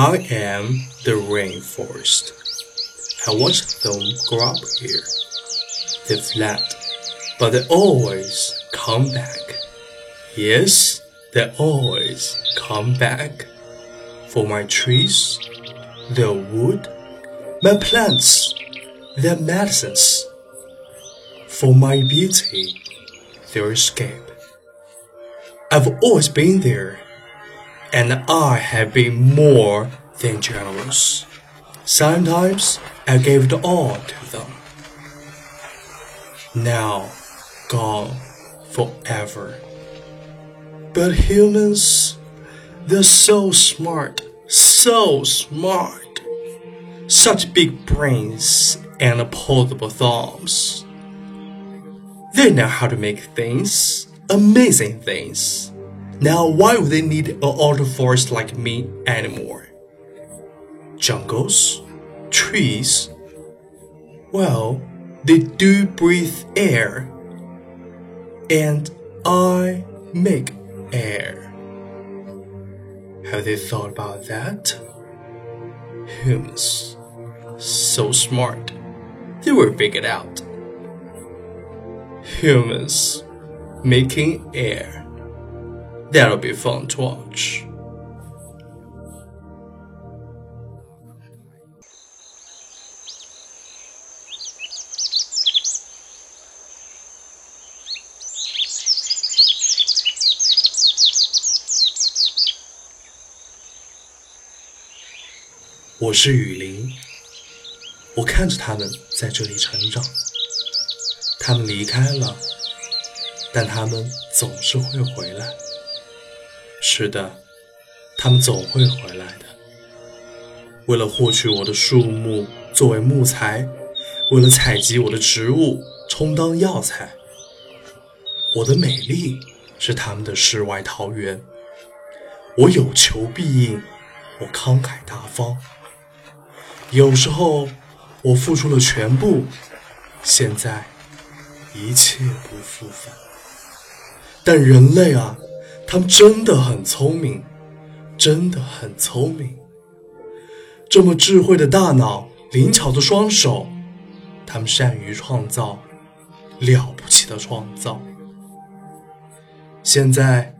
I am the rainforest. I watched them grow up here. They fled, but they always come back. Yes, they always come back. For my trees, their wood, my plants, their medicines. For my beauty, their escape. I've always been there, and I have been more than generous. Sometimes I gave it all to them. Now, gone forever. But humans, they're so smart, so smart. Such big brains and opposable thumbs. They know how to make things, amazing things. Now, why would they need an auto forest like me anymore? Jungles, trees. Well, they do breathe air, and I make air. Have they thought about that? Humans, so smart, they were figured out. Humans making air. That'll be fun to watch. 我是雨林，我看着他们在这里成长。他们离开了，但他们总是会回来。是的，他们总会回来的。为了获取我的树木作为木材，为了采集我的植物充当药材。我的美丽是他们的世外桃源。我有求必应，我慷慨大方。有时候，我付出了全部，现在一切不复返。但人类啊，他们真的很聪明，真的很聪明。这么智慧的大脑，灵巧的双手，他们善于创造，了不起的创造。现在，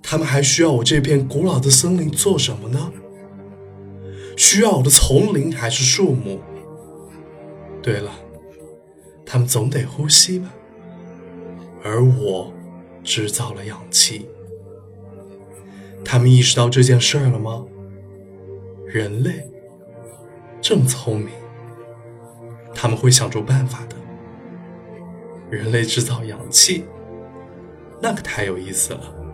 他们还需要我这片古老的森林做什么呢？需要我的丛林还是树木？对了，他们总得呼吸吧，而我制造了氧气。他们意识到这件事了吗？人类这么聪明，他们会想出办法的。人类制造氧气，那可太有意思了。